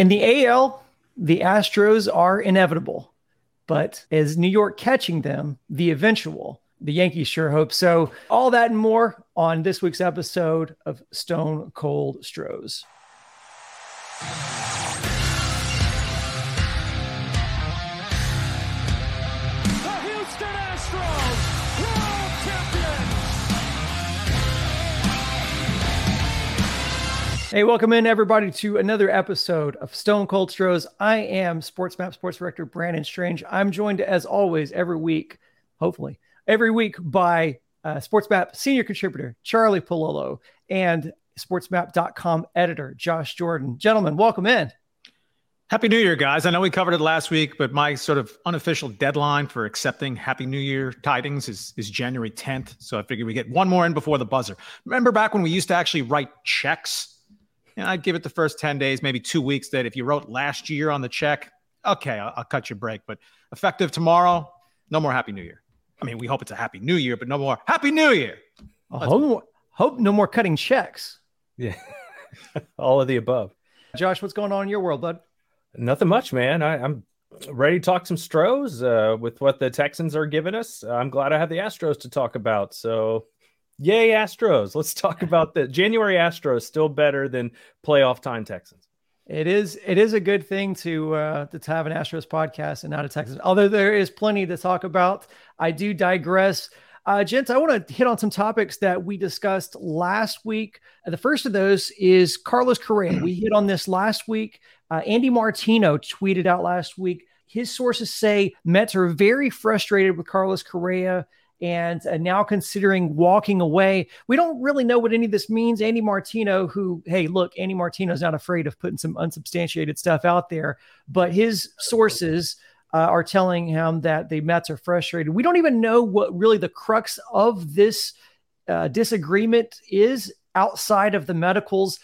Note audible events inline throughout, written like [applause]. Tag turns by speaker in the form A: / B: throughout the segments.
A: In the AL, the Astros are inevitable, but is New York catching them the eventual? The Yankees sure hope so. All that and more on this week's episode of Stone Cold Stros. Hey, welcome in everybody to another episode of Stone Cold Stros. I am Sports Map Sports Director Brandon Strange. I'm joined as always every week, hopefully every week by uh, Sports Map senior contributor Charlie Pallilo and SportsMap.com editor Josh Jordan. Gentlemen, welcome in.
B: Happy New Year, guys. I know we covered it last week, but my sort of unofficial deadline for accepting Happy New Year tidings is, is January 10th. So I figured we get one more in before the buzzer. Remember back when we used to actually write checks and I'd give it the first 10 days, maybe two weeks that if you wrote last year on the check, okay, I'll, I'll cut your break. But effective tomorrow, no more Happy New Year. I mean, we hope it's a Happy New Year, but no more Happy New Year.
A: Hope, hope no more cutting checks.
C: Yeah. [laughs] All of the above.
A: Josh, what's going on in your world, bud?
C: Nothing much, man. I, am ready to talk some Stros uh, with what the Texans are giving us. I'm glad I have the Astros to talk about. So Yay, Astros. Let's talk [laughs] about the January Astros still better than playoff time Texans.
A: It is it is a good thing to uh to have an Astros podcast and not a Texans. Although there is plenty to talk about. I do digress. Uh, gents, I want to hit on some topics that we discussed last week. The first of those is Carlos Correa. We hit on this last week. Uh, Andy Martino tweeted out last week. His sources say Mets are very frustrated with Carlos Correa and uh, now considering walking away. We don't really know what any of this means. Andy Martino, who, hey, look, Andy Martino's not afraid of putting some unsubstantiated stuff out there, but his sources uh, are telling him that the Mets are frustrated. We don't even know what really the crux of this uh, disagreement is outside of the medicals.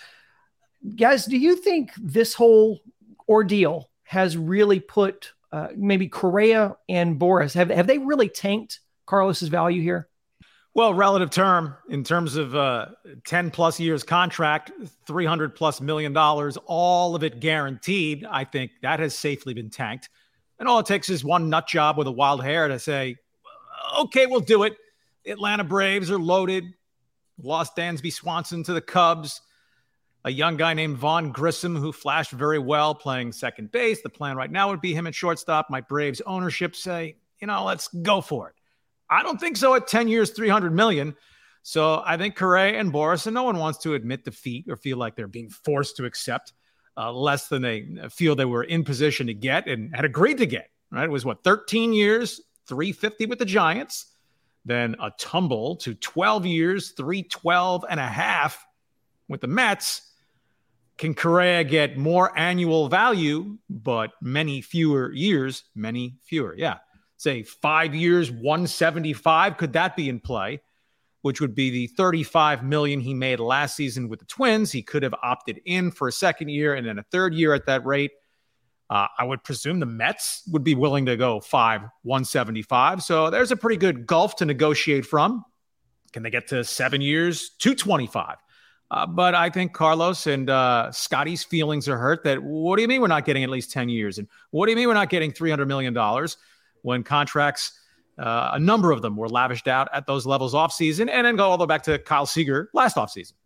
A: Guys, do you think this whole ordeal has really put uh, maybe Correa and Boras have have they really tanked Carlos's value here?
B: Well, relative term in terms of uh, 10 plus years contract, 300 plus million dollars, all of it guaranteed. I think that has safely been tanked. And all it takes is one nut job with a wild hair to say, okay, we'll do it. Atlanta Braves are loaded. Lost Dansby Swanson to the Cubs. A young guy named Vaughn Grissom who flashed very well playing second base. The plan right now would be him at shortstop. My Braves ownership say, you know, let's go for it. I don't think so at 10 years, 300 million. So I think Correa and Boras, and no one wants to admit defeat or feel like they're being forced to accept uh, less than they feel they were in position to get and had agreed to get. Right? It was what 13 years, 350 with the Giants, then a tumble to 12 years, 312 and a half with the Mets. Can Correa get more annual value, but many fewer years? Many fewer. Yeah say five years, 175. Could that be in play? Which would be the 35 million he made last season with the Twins. He could have opted in for a second year and then a third year at that rate. Uh, I would presume the Mets would be willing to go five, 175. So there's a pretty good gulf to negotiate from. Can they get to seven years, 225? Uh, but I think Carlos and uh, Scotty's feelings are hurt that what do you mean we're not getting at least 10 years? And what do you mean we're not getting $300 million? When contracts, uh, a number of them were lavished out at those levels off season, and then go all the way back to Kyle Seager last off season.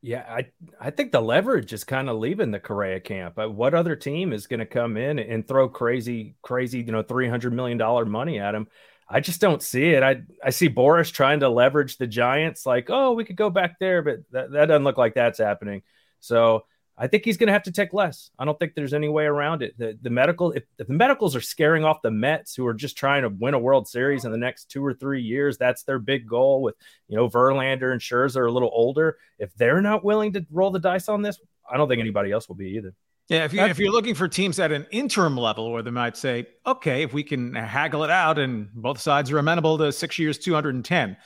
C: Yeah, I I think the leverage is kind of leaving the Correa camp. Uh, what other team is going to come in and throw crazy, crazy, you know, three hundred million dollar money at him? I just don't see it. I I see Boras trying to leverage the Giants, like, oh, we could go back there, but that, that doesn't look like that's happening. So I think he's going to have to take less. I don't think there's any way around it. The, the medical, if, if, the medicals are scaring off the Mets, who are just trying to win a World Series in the next two or three years, that's their big goal. With you know Verlander and Scherzer a little older. If they're not willing to roll the dice on this, I don't think anybody else will be either.
B: Yeah, if, you, if you're looking for teams at an interim level where they might say, okay, if we can haggle it out and both sides are amenable to six years, 210,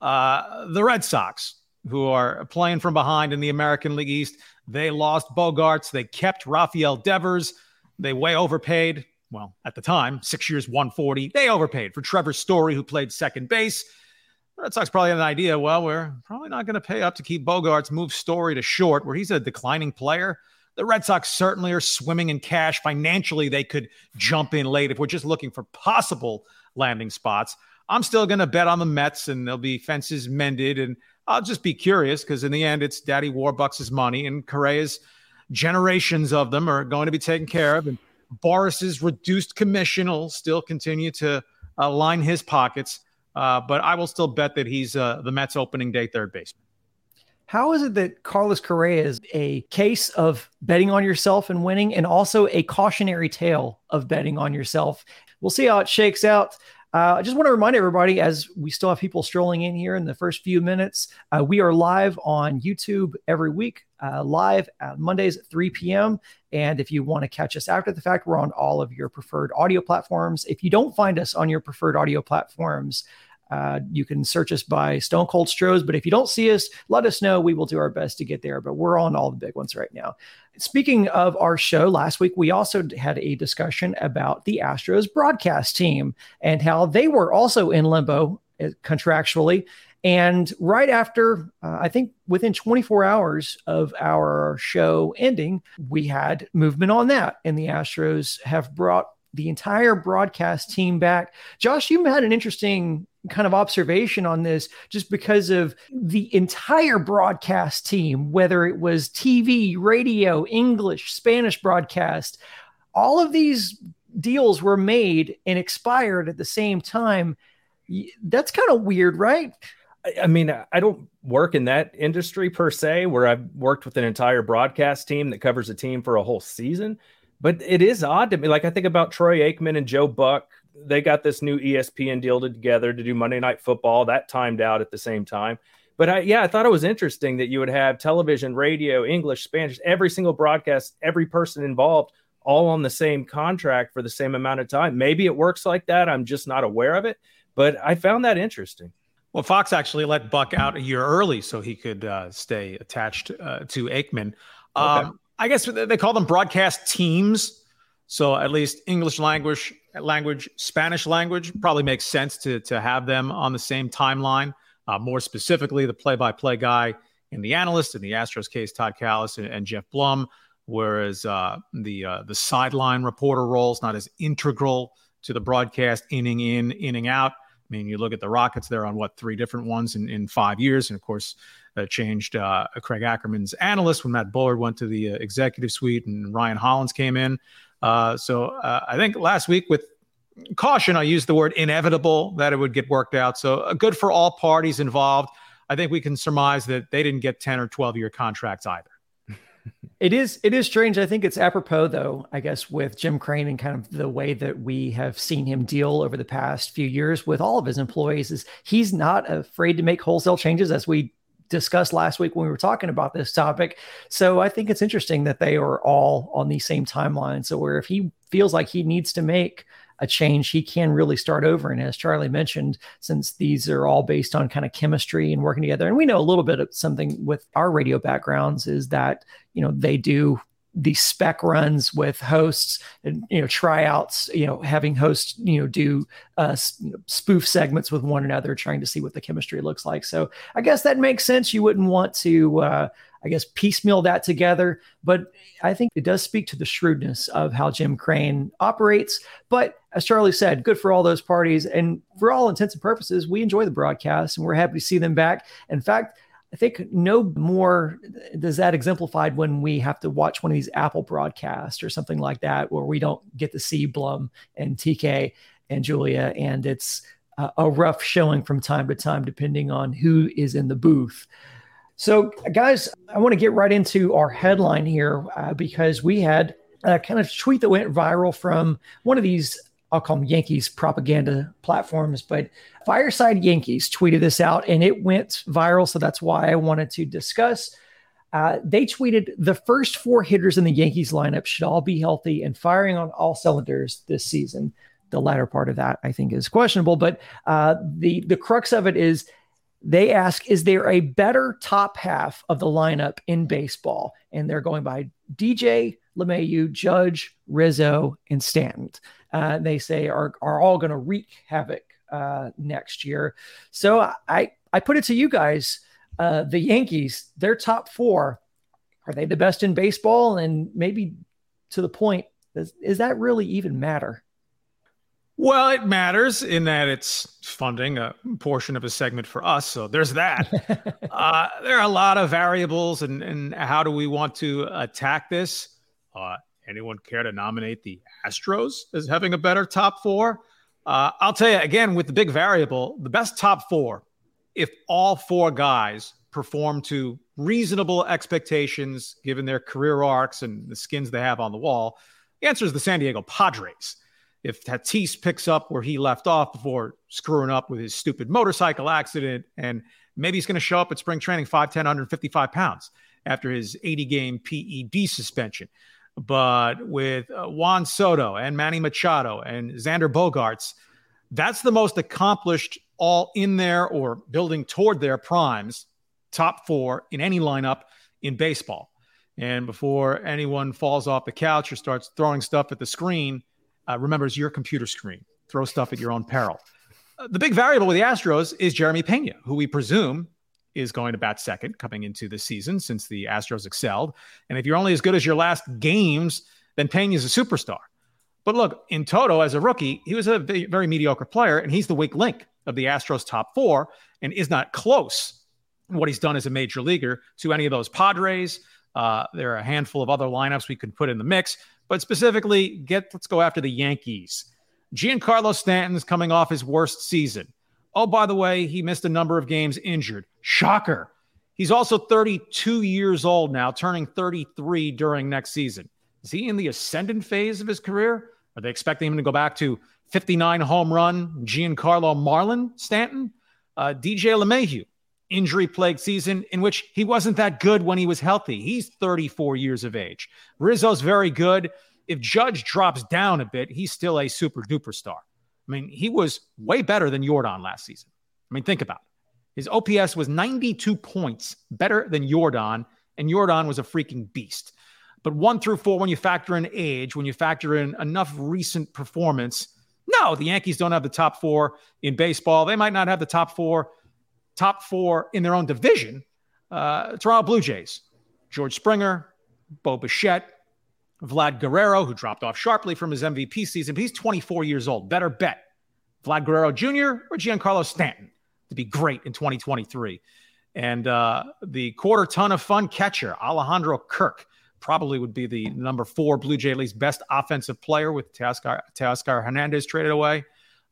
B: uh, the Red Sox, who are playing from behind in the American League East, they lost Bogaerts. They kept Rafael Devers. They way overpaid. Well, at the time, six years, 140. They overpaid for Trevor Story, who played second base. Red Sox probably had an idea. Well, we're probably not going to pay up to keep Bogaerts, move Story to short, where he's a declining player. The Red Sox certainly are swimming in cash. Financially, they could jump in late if we're just looking for possible landing spots. I'm still going to bet on the Mets and there'll be fences mended. And I'll just be curious because in the end, it's Daddy Warbucks' money and Correa's generations of them are going to be taken care of. And Boras's reduced commission will still continue to uh, line his pockets. Uh, but I will still bet that he's uh, the Mets opening day third baseman.
A: How is it that Carlos Correa is a case of betting on yourself and winning, and also a cautionary tale of betting on yourself? We'll see how it shakes out. Uh, I just want to remind everybody, as we still have people strolling in here in the first few minutes, uh, we are live on YouTube every week, uh, live Mondays at 3 p.m. And if you want to catch us after the fact, we're on all of your preferred audio platforms. If you don't find us on your preferred audio platforms, uh, you can search us by Stone Cold Stros, but if you don't see us, let us know. We will do our best to get there, but we're on all the big ones right now. Speaking of our show, last week we also had a discussion about the Astros broadcast team and how they were also in limbo uh, contractually. And right after, uh, I think within 24 hours of our show ending, we had movement on that. And the Astros have brought the entire broadcast team back. Josh, you had an interesting kind of observation on this just because of the entire broadcast team, whether it was TV, radio, English, Spanish broadcast, all of these deals were made and expired at the same time. That's kind of weird, right?
C: I mean, I don't work in that industry per se, where I've worked with an entire broadcast team that covers a team for a whole season. But it is odd to me. Like I think about Troy Aikman and Joe Buck they got this new ESPN deal together to do Monday Night Football. That timed out at the same time. But I, yeah, I thought it was interesting that you would have television, radio, English, Spanish, every single broadcast, every person involved, all on the same contract for the same amount of time. Maybe it works like that. I'm just not aware of it. But I found that interesting.
B: Well, Fox actually let Buck out a year early so he could uh, stay attached uh, to Aikman. Um, okay. I guess they call them broadcast teams so at least English language, language, Spanish language probably makes sense to to have them on the same timeline. Uh, more specifically, the play-by-play guy and the analyst in the Astros case, Todd Kalas and, and Geoff Blum, whereas uh, the uh, the sideline reporter role is not as integral to the broadcast, inning in, inning out. I mean, you look at the Rockets; they're on what three different ones in, in five years, and of course, uh, changed uh, Craig Ackerman's analyst when Matt Bullard went to the uh, executive suite and Ryan Hollins came in. Uh, so uh, I think last week with caution, I used the word inevitable that it would get worked out. So uh, good for all parties involved. I think we can surmise that they didn't get 10 or 12 year contracts either. [laughs]
A: It is it is strange. I think it's apropos though, I guess, with Jim Crane and kind of the way that we have seen him deal over the past few years with all of his employees is he's not afraid to make wholesale changes as we discussed last week when we were talking about this topic. So I think it's interesting that they are all on the same timeline. So where if he feels like he needs to make a change, he can really start over. And as Charlie mentioned, since these are all based on kind of chemistry and working together, and we know a little bit of something with our radio backgrounds is that, you know, they do these spec runs with hosts and you know tryouts you know having hosts you know do uh, spoof segments with one another trying to see what the chemistry looks like. So i guess that makes sense. You wouldn't want to uh, i guess piecemeal that together but i think it does speak to the shrewdness of how jim crane operates. But as charlie said good for all those parties. And for all intents and purposes we enjoy the broadcast and we're happy to see them back. In fact I think no more does that exemplified when we have to watch one of these Apple broadcasts or something like that, where we don't get to see Blum and TK and Julia, and it's a rough showing from time to time, depending on who is in the booth. So, guys, I want to get right into our headline here uh, because we had a kind of tweet that went viral from one of these I'll call them Yankees propaganda platforms, but Fireside Yankees tweeted this out and it went viral. So that's why I wanted to discuss. Uh, they tweeted the first four hitters in the Yankees lineup should all be healthy and firing on all cylinders this season. The latter part of that I think is questionable, but uh, the the crux of it is they ask, is there a better top half of the lineup in baseball? And they're going by DJ, LeMahieu, Judge, Rizzo, and Stanton. Uh, they say are are all going to wreak havoc uh, next year. So I I put it to you guys, uh, the Yankees, their top four. are they the best in baseball? And maybe to the point, does, is that really even matter?
B: Well, it matters in that it's funding a portion of a segment for us. So there's that. [laughs] uh, there are a lot of variables, and, and how do we want to attack this? Uh, anyone care to nominate the Astros as having a better top four? Uh, I'll tell you again with the big variable, the best top four, if all four guys perform to reasonable expectations given their career arcs and the skins they have on the wall, the answer is the San Diego Padres if Tatis picks up where he left off before screwing up with his stupid motorcycle accident, and maybe he's going to show up at spring training 5'10, 155 pounds after his 80 game PED suspension. But with uh, Juan Soto and Manny Machado and Xander Bogaerts, that's the most accomplished, all in there or building toward their primes, top four in any lineup in baseball. And before anyone falls off the couch or starts throwing stuff at the screen, uh, it's your computer screen. Throw stuff at your own peril. Uh, the big variable with the Astros is Jeremy Pena, who we presume is going to bat second coming into the season since the Astros excelled. And if you're only as good as your last games, then Pena's a superstar. But look, in Toto, as a rookie, he was a very, mediocre player, and he's the weak link of the Astros top four and is not close what he's done as a major leaguer to any of those Padres. Uh, there are a handful of other lineups we could put in the mix but specifically, get let's go after the Yankees. Giancarlo Stanton's coming off his worst season. Oh, by the way, he missed a number of games injured. Shocker. He's also 32 years old now, turning 33 during next season. Is he in the ascendant phase of his career? Are they expecting him to go back to 59 home run Giancarlo Marlin Stanton? Uh, DJ LeMahieu, injury plagued season in which he wasn't that good when he was healthy. He's 34 years of age. Rizzo's very good. If Judge drops down a bit, he's still a super duper star. I mean, he was way better than Yordan last season. I mean, think about it. His OPS was 92 points better than Yordan, and Yordan was a freaking beast. But one through four, when you factor in age, when you factor in enough recent performance, no, the Yankees don't have the top four in baseball. They might not have the top four top four in their own division, uh, Toronto Blue Jays, George Springer, Bo Bichette, Vlad Guerrero, who dropped off sharply from his MVP season, but he's 24 years old. Better bet Vlad Guerrero Jr. or Giancarlo Stanton to be great in 2023. And uh, the quarter ton of fun catcher, Alejandro Kirk, probably would be the number four Blue Jay least best offensive player with Teoscar Hernandez traded away.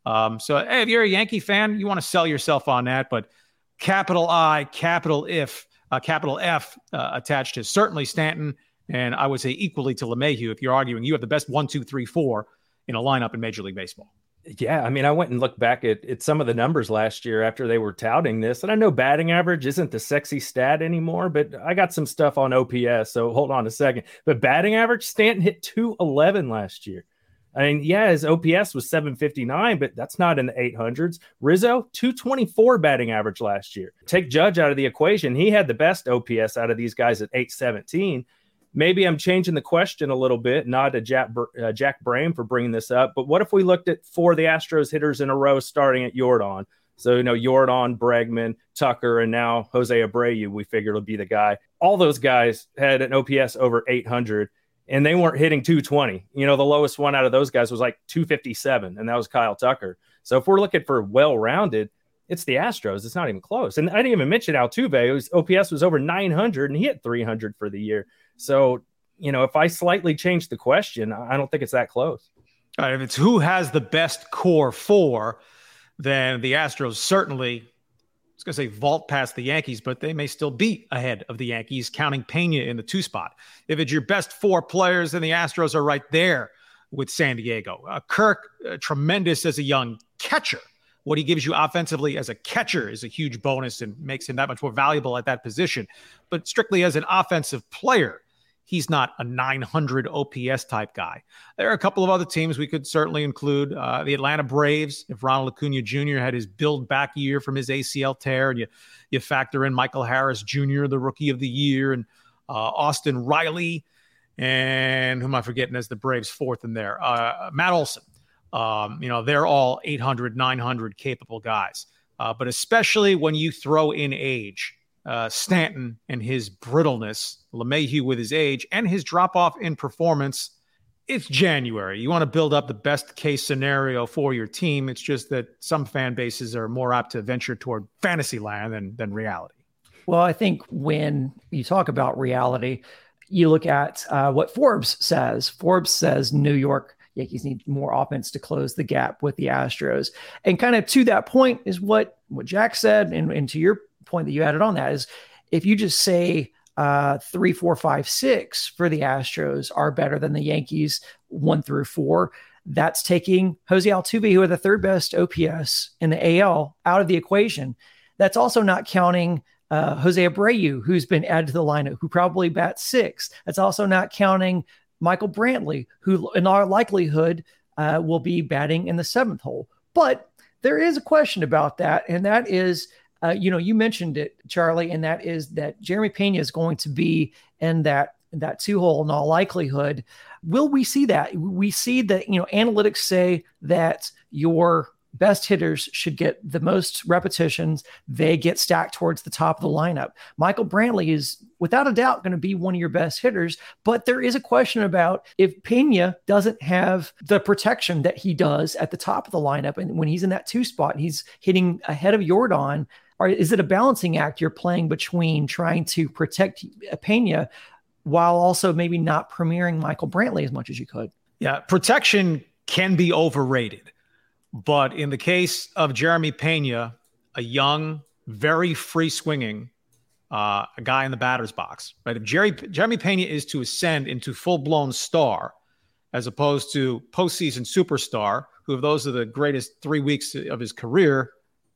B: Um, so, hey, if you're a Yankee fan, you want to sell yourself on that, but capital I, capital if, uh, capital F uh, attached to certainly Stanton, and I would say equally to LeMahieu if you're arguing you have the best one, two, three, four in a lineup in Major League Baseball.
C: Yeah, I mean, I went and looked back at, at some of the numbers last year after they were touting this, and I know batting average isn't the sexy stat anymore, but I got some stuff on OPS, so hold on a second. But batting average, Stanton hit 211 last year. I mean, yeah, his OPS was 759, but that's not in the 800s. Rizzo, 224 batting average last year. Take Judge out of the equation. He had the best OPS out of these guys at 817. Maybe I'm changing the question a little bit, not to Jack, uh, Jack Brame for bringing this up, but what if we looked at four of the Astros hitters in a row starting at Yordan? So, you know, Yordan, Bregman, Tucker, and now Jose Abreu, we figured would be the guy. All those guys had an OPS over 800 and they weren't hitting 220. You know, the lowest one out of those guys was like 257, and that was Kyle Tucker. So if we're looking for well rounded, it's the Astros. It's not even close. And I didn't even mention Altuve. His OPS was over 900, and he hit 300 for the year. So, you know, if I slightly change the question, I don't think it's that close.
B: All right, if it's who has the best core four, then the Astros certainly I was going to say vault past the Yankees, but they may still be ahead of the Yankees, counting Pena in the two spot. If it's your best four players, then the Astros are right there with San Diego. Uh, Kirk, uh, tremendous as a young catcher. What he gives you offensively as a catcher is a huge bonus and makes him that much more valuable at that position. But strictly as an offensive player, he's not a 900 OPS type guy. There are a couple of other teams we could certainly include. Uh, the Atlanta Braves, if Ronald Acuna Jr. had his build back year from his ACL tear, and you you factor in Michael Harris Jr., the rookie of the year, and uh, Austin Riley, and who am I forgetting as the Braves fourth in there? Uh, Matt Olson. Um, you know, they're all 800, 900 capable guys. Uh, but especially when you throw in age, uh, Stanton and his brittleness, LeMahieu with his age, and his drop off in performance. It's January. You want to build up the best case scenario for your team. It's just that some fan bases are more apt to venture toward fantasy land than, than reality.
A: Well, I think when you talk about reality, you look at uh, what Forbes says. Forbes says New York Yankees need more offense to close the gap with the Astros. And kind of to that point is what what Jack said, and, and to your point that you added on that is if you just say uh, three, four, five, six for the Astros are better than the Yankees one through four. That's taking Jose Altuve, who are the third best OPS in the AL, out of the equation. That's also not counting uh, Jose Abreu, who's been added to the lineup, who probably bats six. That's also not counting Michael Brantley, who in our likelihood uh, will be batting in the seventh hole. But there is a question about that, and that is, uh, you know, you mentioned it, Charlie, and that is that Jeremy Pena is going to be in that that two hole in all likelihood. Will we see that? We see that you know analytics say that your best hitters should get the most repetitions. They get stacked towards the top of the lineup. Michael Brantley is without a doubt going to be one of your best hitters, but there is a question about if Pena doesn't have the protection that he does at the top of the lineup. And when he's in that two spot, he's hitting ahead of Yordan. Or is it a balancing act you're playing between trying to protect Pena while also maybe not premiering Michael Brantley as much as you could?
B: Yeah, protection can be overrated but in the case of Jeremy Pena, a young, very free swinging uh, a guy in the batter's box, right? If Jerry, Jeremy Pena is to ascend into full blown star, as opposed to postseason superstar, who those are the greatest three weeks of his career,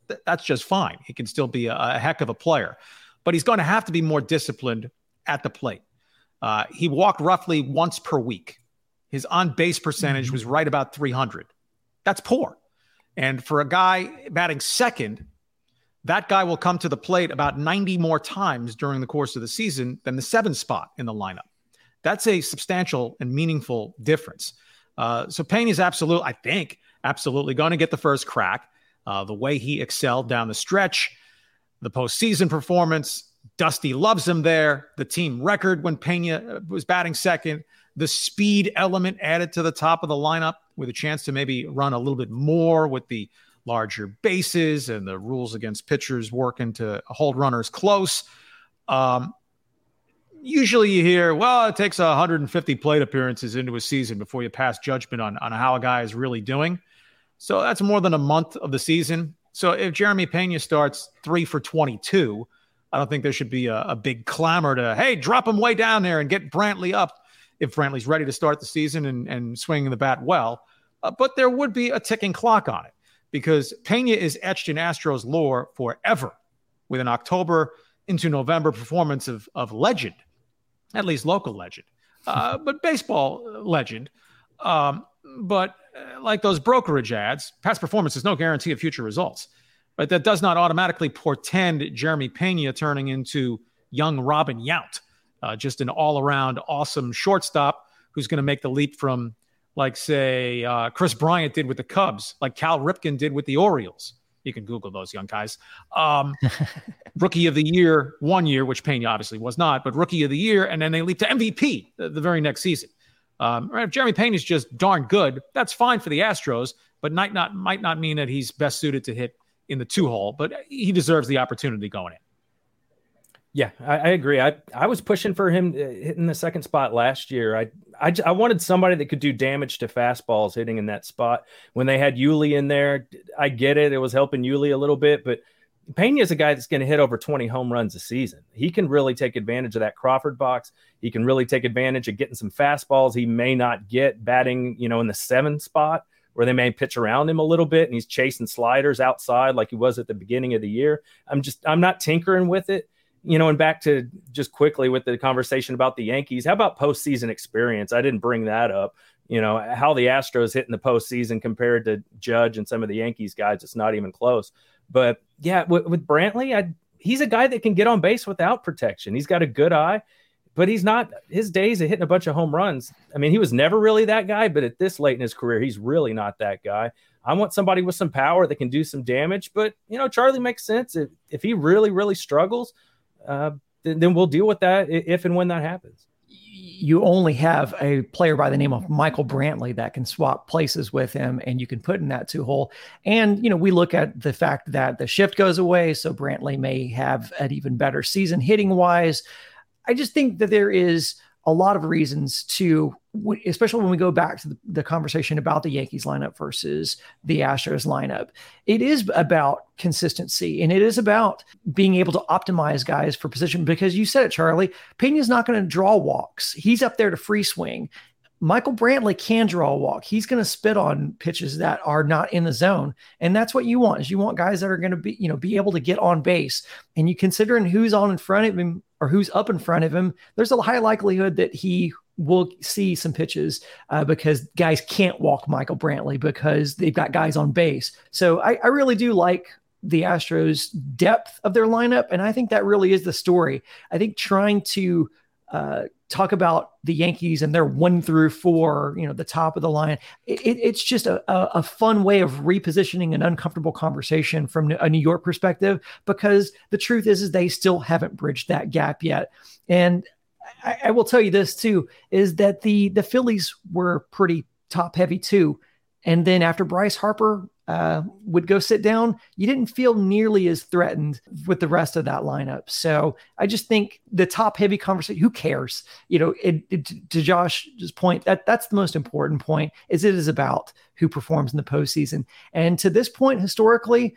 B: th- that's just fine. He can still be a, a, heck of a player, but he's going to have to be more disciplined at the plate. Uh, he walked roughly once per week. His on base percentage mm-hmm. was right about 300. That's poor. And for a guy batting second, that guy will come to the plate about 90 more times during the course of the season than the seven spot in the lineup. That's a substantial and meaningful difference. Uh, so Pena is absolutely, I think, absolutely going to get the first crack. Uh, the way he excelled down the stretch, the postseason performance, Dusty loves him there. The team record when Pena was batting second, the speed element added to the top of the lineup with a chance to maybe run a little bit more with the larger bases and the rules against pitchers working to hold runners close. Um, usually you hear, well, it takes 150 plate appearances into a season before you pass judgment on, on how a guy is really doing. So that's more than a month of the season. So if Jeremy Pena starts three for 22, I don't think there should be a, a big clamor to, hey, drop him way down there and get Brantley up if Brantley's ready to start the season and, and swinging the bat well. Uh, but there would be a ticking clock on it because Pena is etched in Astros lore forever with an October into November performance of, of legend, at least local legend, uh, [laughs] but baseball legend. Um, but uh, like those brokerage ads, past performance is no guarantee of future results. But that does not automatically portend Jeremy Pena turning into young Robin Yount uh, just an all around awesome shortstop who's going to make the leap from, like, say, uh, Kris Bryant did with the Cubs, like Cal Ripken did with the Orioles. You can Google those young guys. Um, [laughs] rookie of the year, one year, which Pena obviously was not, but rookie of the year, and then they leap to MVP the, the very next season. Um, if Jeremy Pena is just darn good, that's fine for the Astros, but might not might not mean that he's best suited to hit in the two hole. But he deserves the opportunity going in.
C: Yeah, I, I, agree. I, I was pushing for him uh, hitting the second spot last year. I, I, I wanted somebody that could do damage to fastballs hitting in that spot. When they had Yuli in there, I get it. It was helping Yuli a little bit, but Pena is a guy that's going to hit over 20 home runs a season. He can really take advantage of that Crawford box. He can really take advantage of getting some fastballs he may not get batting, you know, in the seven spot where they may pitch around him a little bit and he's chasing sliders outside like he was at the beginning of the year. I'm just, I'm not tinkering with it you know, and back to just quickly with the conversation about the Yankees, how about postseason experience? I didn't bring that up. You know, how the Astros hit in the postseason compared to Judge and some of the Yankees guys, it's not even close. But yeah, with, with Brantley, I, he's a guy that can get on base without protection. He's got a good eye, but he's not his days of hitting a bunch of home runs. I mean, he was never really that guy, but at this late in his career, he's really not that guy. I want somebody with some power that can do some damage. But you know, Charlie makes sense. If if he really, really struggles, uh, then, then we'll deal with that if and when that happens
A: you only have a player by the name of Michael Brantley that can swap places with him and you can put in that two hole. And, you know, we look at the fact that the shift goes away. So Brantley may have an even better season hitting wise. I just think that there is a lot of reasons to, especially when we go back to the, the, conversation about the Yankees lineup versus the Astros lineup. It is about consistency and it is about being able to optimize guys for position because you said it, Charlie. Pena's not going to draw walks, he's up there to free swing. Michael Brantley can draw a walk. He's going to spit on pitches that are not in the zone, and that's what you want. Is you want guys that are going to be, you know, be able to get on base. And you considering who's on in front of him or who's up in front of him, there's a high likelihood that he will see some pitches uh, because guys can't walk Michael Brantley because they've got guys on base. So I, I really do like the Astros' depth of their lineup, and I think that really is the story. I think trying to uh, talk about the Yankees and their one through four, you know, the top of the line. It, it's just a, a, fun way of repositioning an uncomfortable conversation from a New York perspective, because the truth is, is they still haven't bridged that gap yet. And I, I will tell you this too, is that the the Phillies were pretty top heavy too. And then after Bryce Harper uh, would go sit down, you didn't feel nearly as threatened with the rest of that lineup. So I just think the top heavy conversation, who cares? You know, it, it, to Josh's point, that that's the most important point is it is about who performs in the postseason. And to this point, historically,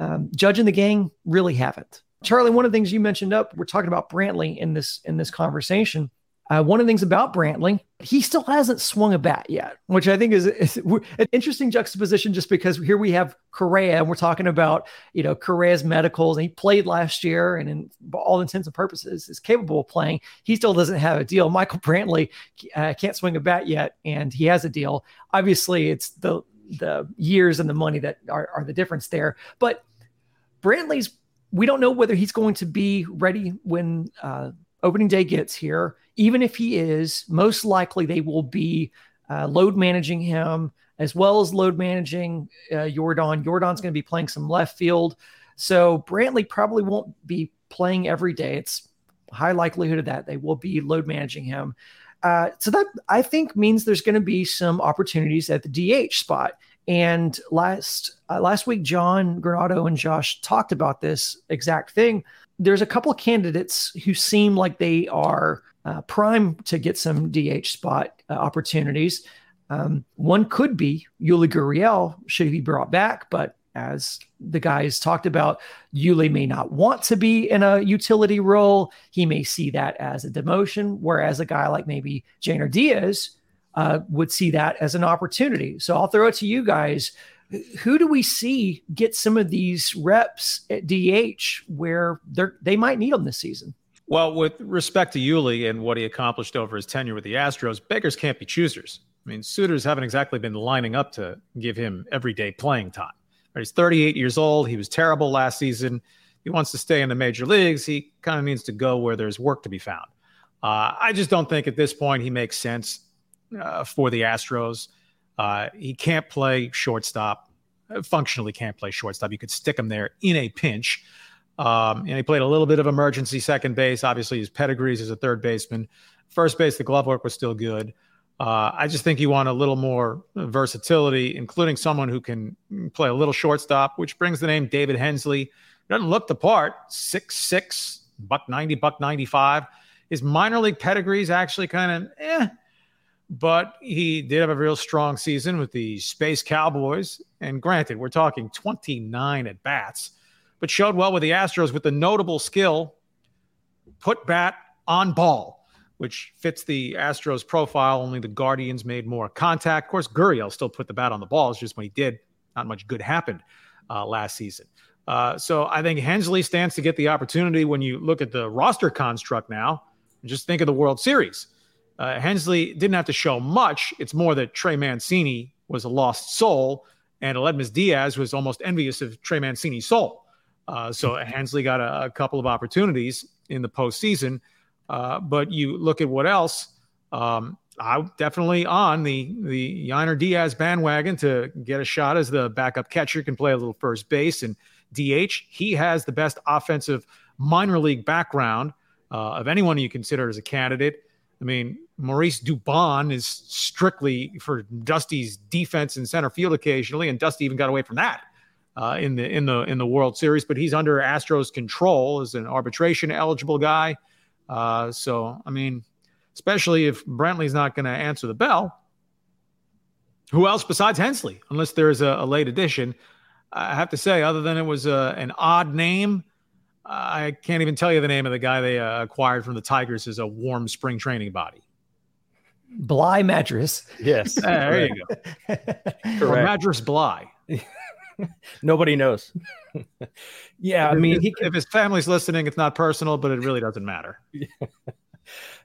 A: um, Judge and the gang really haven't. Charlie, one of the things you mentioned up, we're talking about Brantley in this in this conversation. Uh, one of the things about Brantley, he still hasn't swung a bat yet, which I think is, is, an interesting juxtaposition just because here we have Correa and we're talking about, you know, Correa's medicals and he played last year and in all intents and purposes is capable of playing. He still doesn't have a deal. Michael Brantley uh, can't swing a bat yet and he has a deal. Obviously, it's the the years and the money that are, are the difference there. But Brantley's, we don't know whether he's going to be ready when uh, opening day gets here even if he is, most likely they will be uh, load managing him as well as load managing uh, Yordan. Yordan's going to be playing some left field. So Brantley probably won't be playing every day. It's high likelihood of that. They will be load managing him. Uh, so that I think means there's going to be some opportunities at the DH spot. And last uh, last week, John Granato and Josh talked about this exact thing. There's a couple of candidates who seem like they are uh, prime to get some DH spot uh, opportunities. Um, one could be Yuli Gurriel should he be brought back, but as the guys talked about, Yuli may not want to be in a utility role. He may see that as a demotion, whereas a guy like maybe Yainer Diaz uh, would see that as an opportunity. So I'll throw it to you guys. Who do we see get some of these reps at DH where they they might need them this season?
B: Well, with respect to Yuli and what he accomplished over his tenure with the Astros, beggars can't be choosers. I mean, suitors haven't exactly been lining up to give him everyday playing time. He's 38 years old. He was terrible last season. He wants to stay in the major leagues. He kind of needs to go where there's work to be found. Uh, I just don't think at this point he makes sense uh, for the Astros. Uh, he can't play shortstop, functionally can't play shortstop. You could stick him there in a pinch. Um, and he played a little bit of emergency second base. Obviously, his pedigrees as a third baseman. First base, the glove work was still good. Uh, I just think you want a little more versatility, including someone who can play a little shortstop, which brings the name David Hensley. Doesn't look the part, six six, buck ninety, buck ninety five. His minor league pedigree is actually kind of eh, but he did have a real strong season with the Space Cowboys. And granted, we're talking twenty nine at bats but showed well with the Astros with the notable skill put bat on ball, which fits the Astros profile. Only the Guardians made more contact. Of course, Gurriel still put the bat on the ball. It's just when he did, not much good happened uh, last season. Uh, so I think Hensley stands to get the opportunity when you look at the roster construct now. just think of the World Series. Uh, Hensley didn't have to show much. It's more that Trey Mancini was a lost soul, and Aledmys Diaz was almost envious of Trey Mancini's soul. Uh, so [laughs] Hensley got a, a, couple of opportunities in the postseason. Uh, but you look at what else. Um, I'm definitely on the the Yainer Diaz bandwagon to get a shot as the backup catcher, can play a little first base and DH. He has the best offensive minor league background uh, of anyone you consider as a candidate. I mean, Maurice Dubon is strictly for Dusty's defense in center field occasionally, and Dusty even got away from that uh, in the in the in the World Series. But he's under Astros control as an arbitration eligible guy. Uh, so I mean, especially if Brantley's not going to answer the bell, who else besides Hensley? Unless there's a, a, late addition, I have to say, other than it was a, uh, an odd name. I can't even tell you the name of the guy they uh, acquired from the Tigers as a warm spring training body.
A: Bligh Madris.
C: Yes. [laughs]
B: there you go. Correct. Or Madris Bligh. [laughs]
C: Nobody knows. [laughs] yeah, I mean,
B: he, if his family's listening, it's not personal, but it really doesn't matter.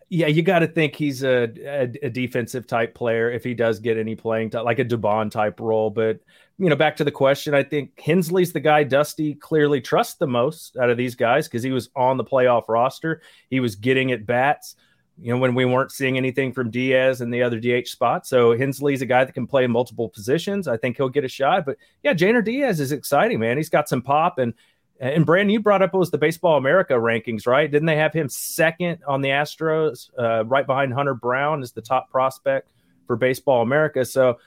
C: yeah, you got to think he's a, a, a, defensive type player if he does get any playing time, like a Dubon type role. But you know, back to the question, I think Hensley's the guy Dusty clearly trusts the most out of these guys because he was on the playoff roster. He was getting at bats you know, when we weren't seeing anything from Diaz and the other DH spot. So Hensley's a guy that can play in multiple positions. I think he'll get a shot. But yeah, Yainer Diaz is exciting, man. He's got some pop. And and Brandon, you brought up was the Baseball America rankings, right? Didn't they have him second on the Astros, uh, right behind Hunter Brown as the top prospect for Baseball America? So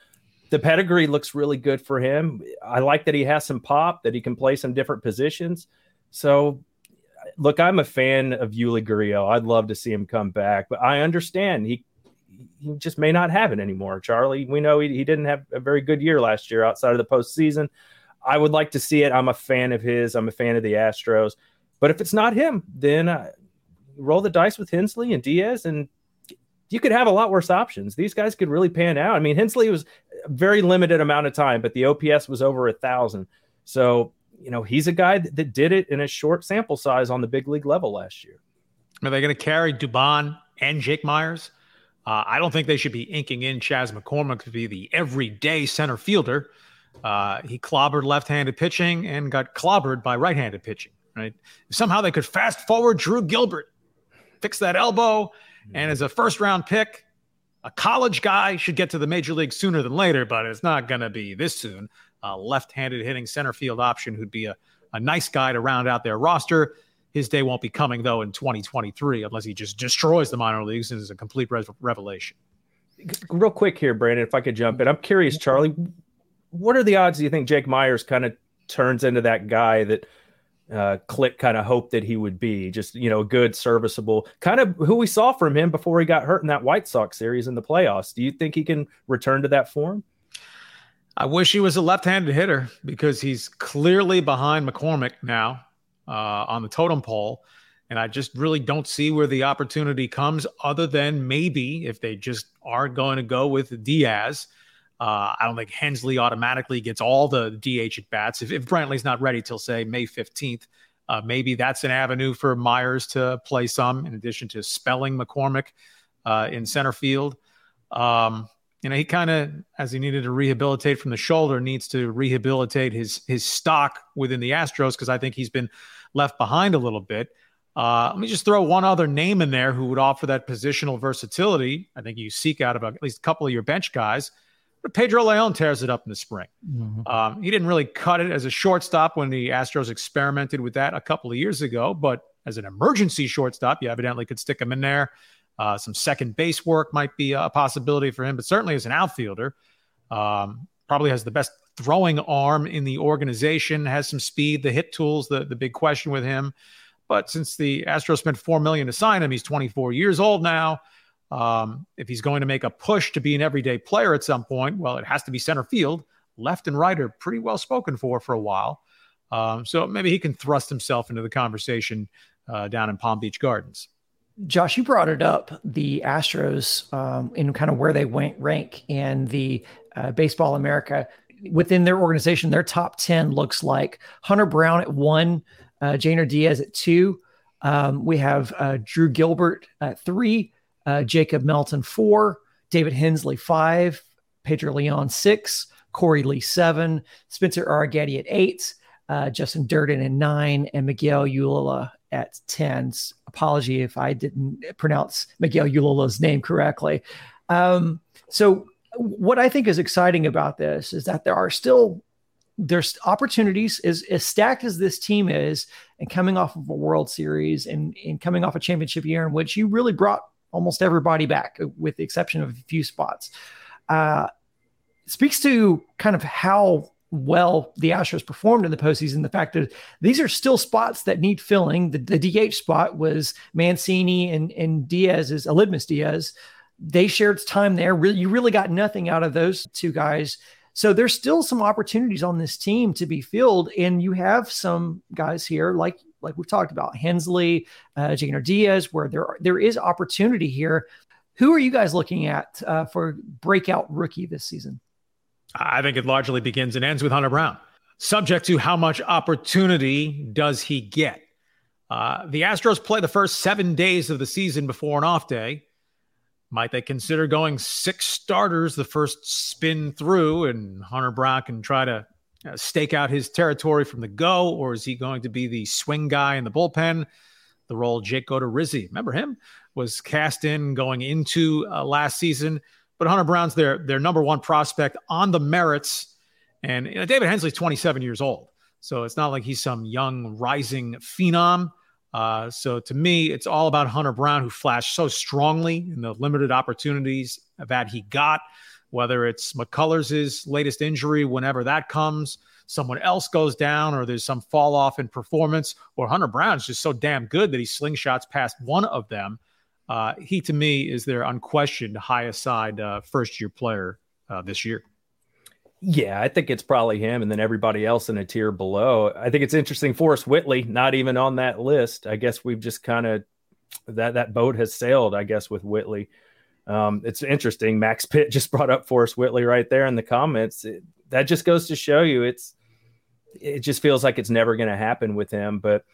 C: the pedigree looks really good for him. I like that he has some pop, that he can play some different positions. So look, I'm a fan of Yuli Gurriel. I'd love to see him come back, but I understand he he just may not have it anymore. Charlie, we know he, he didn't have a very good year last year outside of the postseason. I would like to see it. I'm a fan of his. I'm a fan of the Astros. But if it's not him, then uh, roll the dice with Hensley and Diaz, and you could have a lot worse options. These guys could really pan out. I mean, Hensley was a very limited amount of time, but the OPS was over a thousand. So you know, he's a guy that, that did it in a short sample size on the big league level last year.
B: Are they going to carry Dubon and Jake Meyers? Uh, I don't think they should be inking in Chas McCormick to be the everyday center fielder. Uh, he clobbered left-handed pitching and got clobbered by right-handed pitching. Right? If somehow they could fast forward Drew Gilbert, fix that elbow, and as a first-round pick, a college guy should get to the major league sooner than later, but it's not going to be this soon A left-handed hitting center field option who'd be a, a nice guy to round out their roster. His day won't be coming though in 2023 unless he just destroys the minor leagues and is a complete re- revelation.
C: Real quick here, Brandon, if I could jump in, I'm curious, Charlie. What are the odds? Do you think Jake Meyers kind of turns into that guy that uh, Click kind of hoped that he would be? Just you know, good, serviceable, kind of who we saw from him before he got hurt in that White Sox series in the playoffs. Do you think he can return to that form?
B: I wish he was a left-handed hitter because he's clearly behind McCormick now uh, on the totem pole, and I just really don't see where the opportunity comes, other than maybe if they just are going to go with Diaz. Uh, I don't think Hensley automatically gets all the DH at bats. If, if Brantley's not ready till say May 15th, uh, maybe that's an avenue for Meyers to play some in addition to spelling McCormick uh, in center field. Um, you know, he kind of, as he needed to rehabilitate from the shoulder, needs to rehabilitate his his stock within the Astros because I think he's been left behind a little bit. Uh, let me just throw one other name in there who would offer that positional versatility. I think you seek out of at least a couple of your bench guys. But Pedro Leon tears it up in the spring. Mm-hmm. Um, he didn't really cut it as a shortstop when the Astros experimented with that a couple of years ago, but as an emergency shortstop, you evidently could stick him in there. Uh, some second base work might be a possibility for him, but certainly as an outfielder, um, probably has the best throwing arm in the organization, has some speed, the hit tools, the, the big question with him. But since the Astros spent four million to sign him, he's 24 years old now. Um, if he's going to make a push to be an everyday player at some point, well, it has to be center field. Left and right are pretty well spoken for for a while. Um, so maybe he can thrust himself into the conversation uh, down in Palm Beach Gardens.
A: Josh, you brought it up the Astros um, in kind of where they went rank in the uh, Baseball America within their organization. Their top 10 looks like Hunter Brown at one, uh, Yainer Diaz at two. Um, we have uh, Drew Gilbert at three, uh, Jacob Melton four, David Hensley five, Pedro Leon six, Korey Lee seven, Spencer Arrighetti at eight, uh, Justin Dirden at nine, and Miguel Ullola at 10. Apology if I didn't pronounce Miguel Ullola's name correctly. Um, so, what I think is exciting about this is that there are still there's opportunities as, as stacked as this team is and coming off of a world series and, and coming off a championship year in which you really brought almost everybody back with the exception of a few spots uh, speaks to kind of how well the Astros performed in the postseason. The fact that these are still spots that need filling. The, the DH spot was Mancini and, and Diaz's Aledmys Diaz. They shared time there. Really, you really got nothing out of those two guys. So there's still some opportunities on this team to be filled, and you have some guys here like like we've talked about Hensley, uh, Diaz, where there are, there is opportunity here. Who are you guys looking at uh, for breakout rookie this season?
B: I think it largely begins and ends with Hunter Brown. Subject to how much opportunity does he get? Uh, the Astros play the first seven days of the season before an off day. Might they consider going six starters the first spin through and Hunter Brown can try to uh, stake out his territory from the go? Or is he going to be the swing guy in the bullpen? The role Jake Odorizzi, remember him, was cast in going into uh, last season. But Hunter Brown's their their number one prospect on the merits. And you know, David Hensley's 27 years old. So it's not like he's some young rising phenom. Uh, so to me, it's all about Hunter Brown, who flashed so strongly in the limited opportunities that he got, whether it's McCullers' latest injury, whenever that comes, someone else goes down, or there's some fall off in performance, or Hunter Brown's just so damn good that he slingshots past one of them uh, he to me is their unquestioned highest side uh, first year player uh, this year.
C: Yeah, I think it's probably him, and then everybody else in a tier below. I think it's interesting. Forrest Whitley, not even on that list. I guess we've just kind of that that boat has sailed. I guess with Whitley, um, it's interesting. Max [laughs] Pitt just brought up Forrest Whitley right there in the comments. It, that just goes to show you it's it just feels like it's never going to happen with him. But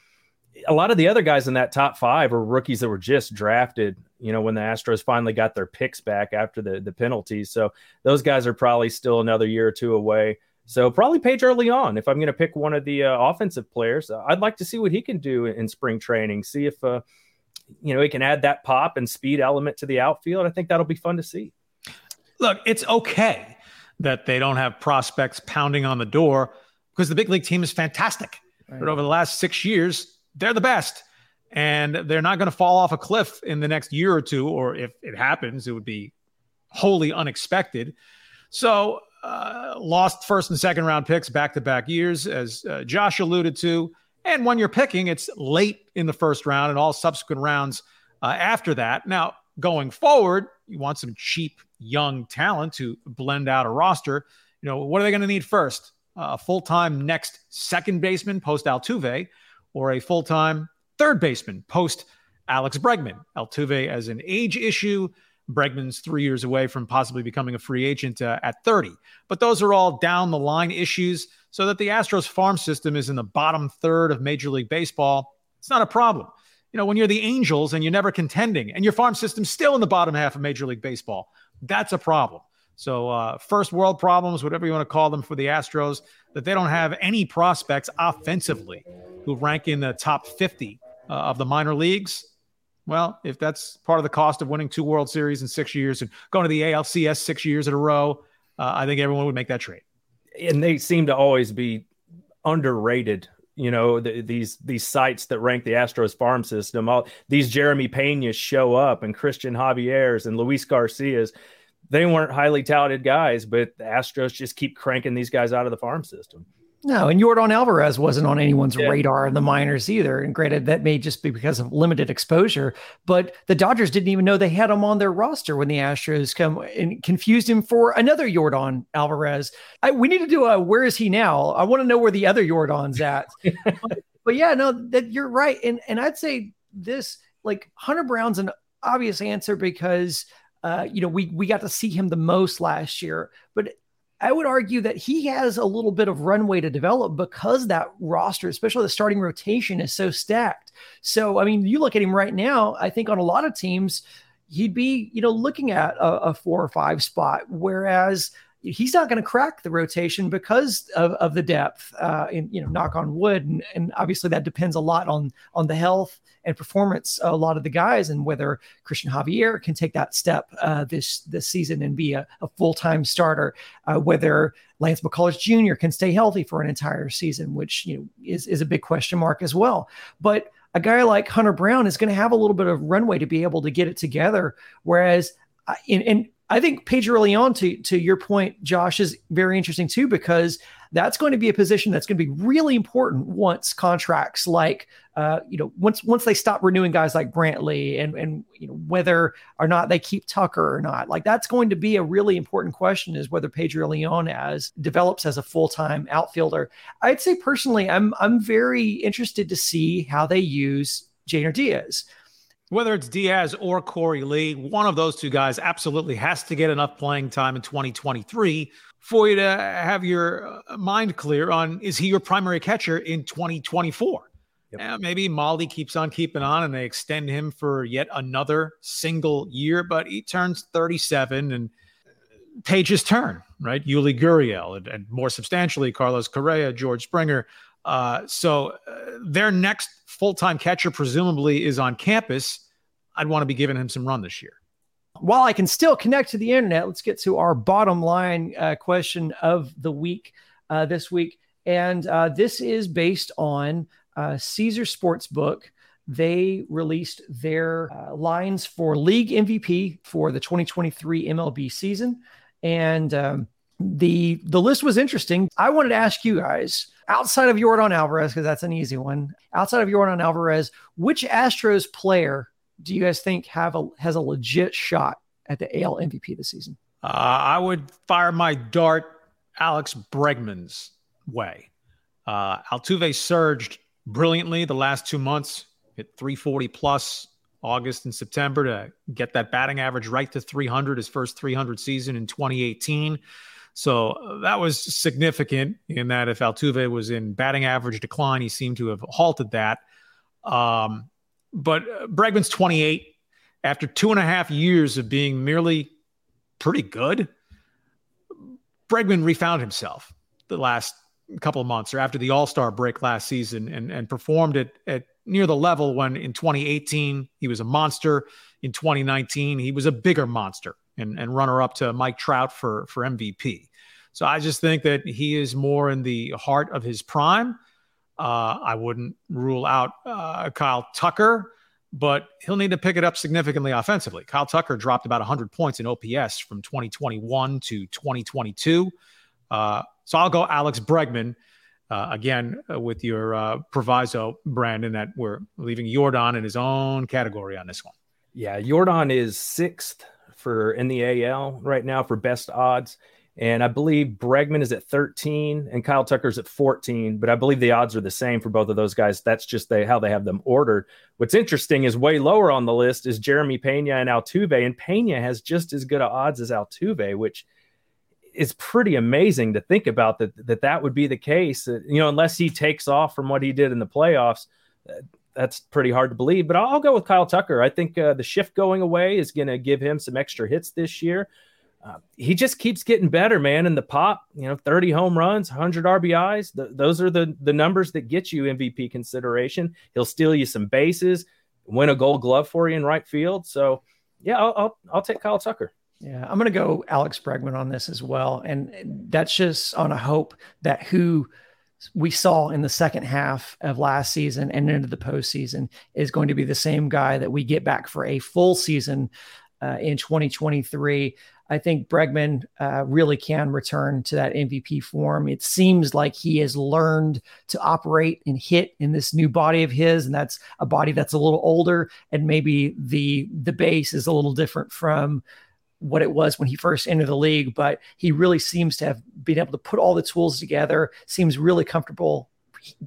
C: a lot of the other guys in that top five are rookies that were just drafted, you know, when the Astros finally got their picks back after the, the penalties. So those guys are probably still another year or two away. So probably Pedro Leon. If I'm going to pick one of the uh, offensive players, I'd like to see what he can do in, spring training. See if, uh, you know, he can add that pop and speed element to the outfield. I think that'll be fun to see.
B: Look, it's okay that they don't have prospects pounding on the door because the big league team is fantastic. Right. But over the last six years, they're the best. And they're not going to fall off a cliff in the next year or two, or if it happens, it would be wholly unexpected. So, uh, lost first and second round picks back to back years, as uh, Josh alluded to. And when you're picking, it's late in the first round and all subsequent rounds uh, after that. Now, going forward, you want some cheap young talent to blend out a roster. You know, what are they going to need first? A full time next second baseman post Altuve or a full time third baseman post Alex Bregman. Altuve as an age issue. Bregman's three years away from possibly becoming a free agent uh, at 30. But those are all down the line issues so that the Astros farm system is in the bottom third of Major League Baseball. It's not a problem. You know, when you're the Angels and you're never contending and your farm system's still in the bottom half of Major League Baseball, that's a problem. So, uh, first world problems, whatever you want to call them for the Astros, that they don't have any prospects offensively who rank in the top 50 uh, of the minor leagues. Well, if that's part of the cost of winning two World Series in six years and going to the ALCS six years in a row, uh, I think everyone would make that trade.
C: And they seem to always be underrated. You know, the, these these sites that rank the Astros farm system, all these Jeremy Pena's show up and Christian Javier's and Luis Garcia's. They weren't highly touted guys, but the Astros just keep cranking these guys out of the farm system.
A: No, and Yordan Alvarez wasn't on anyone's yeah. radar in the minors either. And granted, that may just be because of limited exposure, but the Dodgers didn't even know they had him on their roster when the Astros come and confused him for another Yordan Alvarez. I, we need to do a where is he now? I want to know where the other Yordan's at. but, [laughs] but yeah, no, that you're right. And and I'd say this like Hunter Brown's an obvious answer because uh, you know, we we got to see him the most last year. But I would argue that he has a little bit of runway to develop because that roster, especially the starting rotation, is so stacked. So, I mean, you look at him right now, I think on a lot of teams, he'd be, you know, looking at a, a four or five spot. Whereas, he's not going to crack the rotation because of, of the depth. Uh, and you know, knock on wood, and, and obviously that depends a lot on on the health and performance a lot of the guys, and whether christian Javier can take that step uh, this this season and be a, a full time starter. Uh, whether Lance McCullers Jr. can stay healthy for an entire season, which you know is is a big question mark as well. But a guy like Hunter Brown is going to have a little bit of runway to be able to get it together. Whereas, uh, in, in I think Pedro Leon, to to your point, Josh, is very interesting too because that's going to be a position that's going to be really important once contracts like uh, you know once once they stop renewing guys like Brantley and and you know whether or not they keep Tucker or not. Like that's going to be a really important question is whether Pedro Leon as develops as a full time outfielder. I'd say personally, I'm I'm very interested to see how they use Yainer Diaz
B: whether it's Diaz or Korey Lee, one of those two guys absolutely has to get enough playing time in 2023 for you to have your uh, mind clear on is he your primary catcher in 2024? Yep. Uh, maybe Mahle keeps on keeping on and they extend him for yet another single year, but he turns 37 and Page's turn, right? Yuli Gurriel and, and more substantially Carlos Correa, George Springer. Uh, so uh, their next full time catcher presumably is on campus. I'd want to be giving him some run this year.
A: While I can still connect to the internet, let's get to our bottom line uh, question of the week uh, this week. And uh, this is based on uh, Caesar Sportsbook. They released their lines for league MVP for the 2023 MLB season. And um, the the list was interesting. I wanted to ask you guys outside of Yordan Alvarez because that's an easy one. Outside of Yordan Alvarez, which Astros player do you guys think have a has a legit shot at the AL MVP this season?
B: Uh, I would fire my dart Alex Bregman's way. Uh, Altuve surged brilliantly the last two months, hit 340 plus August and September to get that batting average right to 300, his first 300 season in 2018. So uh, that was significant in that if Altuve was in batting average decline, he seemed to have halted that. Um, but uh, Bregman's 28. After two and a half years of being merely pretty good, Bregman refound himself the last couple of months or after the All Star break last season and, and performed at, at near the level when in 2018 he was a monster. In 2019, he was a bigger monster and, and runner up to Mike Trout for, for MVP. So I just think that he is more in the heart of his prime. Uh, I wouldn't rule out uh, Kyle Tucker, but he'll need to pick it up significantly offensively. Kyle Tucker dropped about 100 points in OPS from 2021 to 2022. Uh, so I'll go Alex Bregman. Uh, again, uh, with your uh, proviso, Brandon, that we're leaving Yordan in his own category on this one.
C: Yeah, Yordan is sixth for in the AL right now for best odds. And I believe Bregman is at 13 and Kyle Tucker's at 14, but I believe the odds are the same for both of those guys. That's just they, how they have them ordered. What's interesting is way lower on the list is Jeremy Pena and Altuve, and Pena has just as good odds as Altuve, which is pretty amazing to think about that that, that would be the case. You know, unless he takes off from what he did in the playoffs, that's pretty hard to believe. But I'll, go with Kyle Tucker. I think uh, the shift going away is going to give him some extra hits this year uh, he just keeps getting better, man. And the pop, you know, 30 home runs, 100 RBIs, th- those are the the numbers that get you MVP consideration. He'll steal you some bases, win a Gold Glove for you in right field. So, yeah, I'll I'll, I'll take Kyle Tucker.
A: Yeah, I'm going to go Alex Bregman on this as well, and that's just on a hope that who we saw in the second half of last season and into the postseason is going to be the same guy that we get back for a full season uh, in 2023. I think Bregman uh, really can return to that MVP form. It seems like he has learned to operate and hit in this new body of his, and that's a body that's a little older, and maybe the the base is a little different from what it was when he first entered the league. But he really seems to have been able to put all the tools together. Seems really comfortable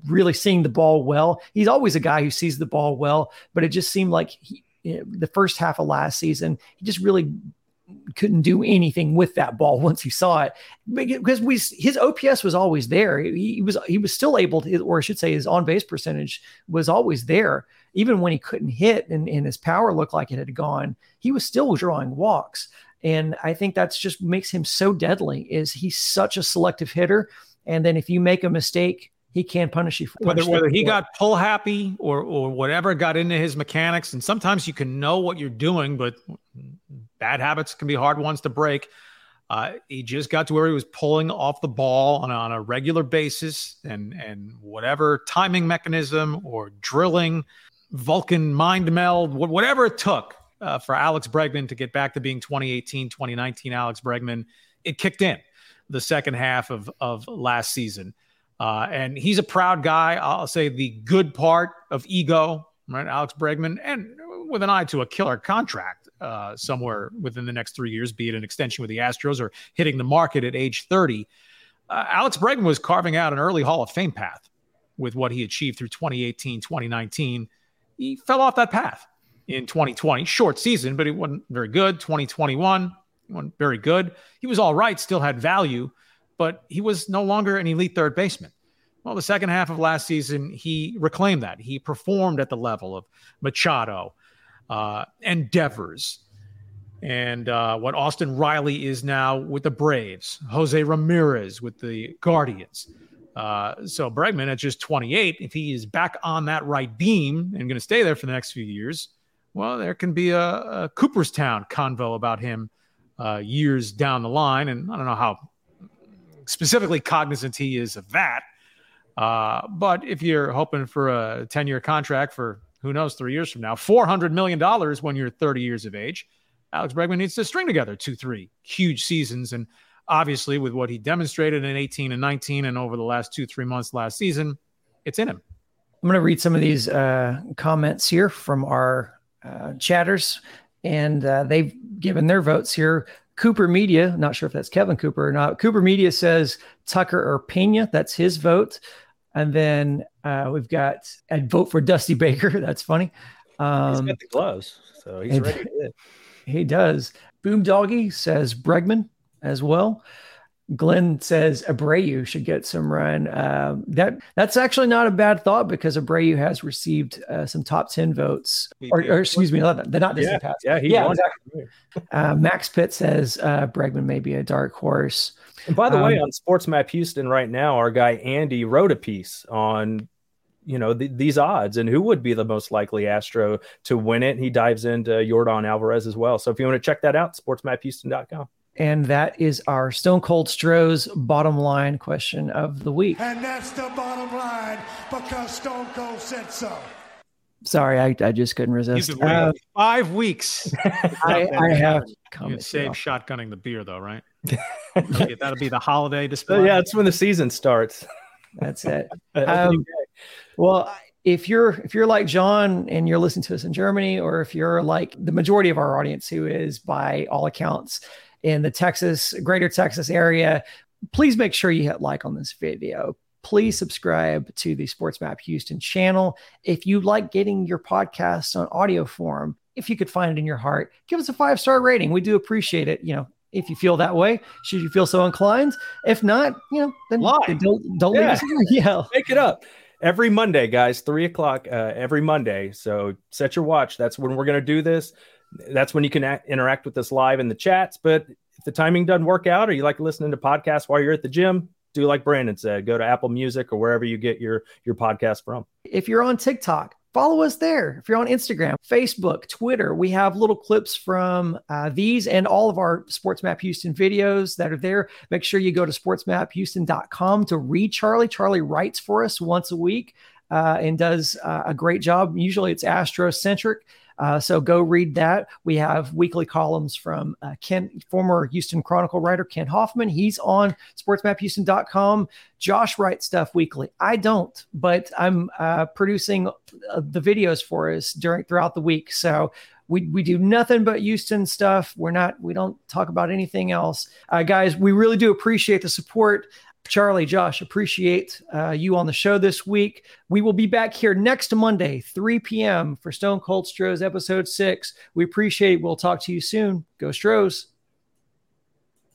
A: really seeing the ball well. He's always a guy who sees the ball well, but it just seemed like he, the first half of last season, he just really couldn't do anything with that ball [laughs] once he saw it because we his OPS was always there. He, he was he was still able to, or I should say, his on base percentage was always there. Even when he couldn't hit and, and his power looked like it had gone, he was still drawing walks. And I think that's just makes him so deadly. Is he's such a selective hitter, and then if you make a mistake, he can punish you. For,
B: whether whether he got pull happy or or whatever got into his mechanics, and sometimes you can know what you're doing, but bad habits can be hard ones to break. Uh, he just got to where he was pulling off the ball on, on a regular basis, and and whatever timing mechanism or drilling, Vulcan mind meld, whatever it took uh, for Alex Bregman to get back to being 2018, 2019 Alex Bregman, it kicked in the second half of of last season. Uh, and he's a proud guy. I'll say the good part of ego, right? Alex Bregman, and with an eye to a killer contract uh, somewhere within the next three years, be it an extension with the Astros or hitting the market at age 30. Uh, Alex Bregman was carving out an early Hall of Fame path with what he achieved through 2018, 2019. He fell off that path in 2020. Short season, but he wasn't very good. 2021, wasn't very good. He was all right, still had value, but he was no longer an elite third baseman. Well, the second half of last season, he reclaimed that. He performed at the level of Machado, uh, and Devers, and uh, what Austin Riley is now with the Braves, Jose Ramirez with the Guardians. Uh, so Bregman at just 28, if he is back on that right beam and going to stay there for the next few years, well, there can be a, a Cooperstown convo about him uh, years down the line. And I don't know how specifically cognizant he is of that. Uh, but if you're hoping for a 10 year contract for who knows, three years from now, $400 million when you're 30 years of age. Alex Bregman needs to string together two, three huge seasons. And obviously, with what he demonstrated in 18 and 19 and over the last two, three months last season, it's in him.
A: I'm going to read some of these uh, comments here from our uh, chatters, and uh, they've given their votes here. Cooper Media, not sure if that's Kevin Cooper or not. Cooper Media says Tucker or Pena. That's his vote. And then uh, we've got I'd vote for Dusty Baker. [laughs] That's funny.
C: Um, he's got the gloves, so he's ready. [laughs]
A: He does. Boom Doggy says Bregman as well. Glenn says Abreu should get some run. Uh, that that's actually not a bad thought because Abreu has received uh, some top ten votes, or, or excuse me, they're not Disney
C: yeah,
A: Pass.
C: Yeah, he yeah,
A: exactly. uh, Max Pitt says uh, Bregman may be a dark horse.
C: And by the um, way, on Sports Map Houston right now, our guy Andy wrote a piece on you know th- these odds and who would be the most likely Astro to win it. He dives into Yordan Alvarez as well. So if you want to check that out, sportsmaphouston.com.
A: And that is our Stone Cold Stroh's bottom line question of the week.
D: And that's the bottom line because Stone Cold said so.
A: Sorry, I, I just couldn't resist.
B: Uh, five weeks. [laughs]
A: I, I have.
B: You save shotgunning the beer, though, right? [laughs] That'll be the holiday display.
C: yeah, that's when the season starts.
A: That's it. [laughs] um, well, if you're if you're like John and you're listening to us in Germany, or if you're like the majority of our audience who is by all accounts in the Texas, greater Texas area, please make sure you hit like on this video. Please subscribe to the Sports Map Houston channel. If you like getting your podcasts on audio form, if you could find it in your heart, give us a five star rating. We do appreciate it. You know, if you feel that way, should you feel so inclined. If not, you know, then, then don't don't yeah. leave us. [laughs] Yeah,
C: make it up every Monday, guys, three o'clock uh, every Monday. So set your watch. That's when we're going to do this. That's when you can act, interact with us live in the chats. But if the timing doesn't work out, or you like listening to podcasts while you're at the gym, do like Brandon said, go to Apple Music or wherever you get your your podcast from.
A: If you're on TikTok, follow us there. If you're on Instagram, Facebook, Twitter, we have little clips from uh, these and all of our Sports Map Houston videos that are there. Make sure you go to sportsmaphouston.com to read Charlie. Charlie writes for us once a week uh, and does uh, a great job. Usually it's Astro centric. Uh, so go read that. We have weekly columns from uh, Ken, former Houston Chronicle writer Ken Hoffman. He's on sportsmaphouston.com. Josh writes stuff weekly. I don't, but I'm uh, producing uh, the videos for us during throughout the week. So we, we do nothing but Houston stuff. We're not, we don't talk about anything else. Uh, guys, we really do appreciate the support. Charlie, Josh, appreciate uh, you on the show this week. We will be back here next Monday, 3 p.m. for Stone Cold Stros episode six. We appreciate it. We'll talk to you soon. Go Stros.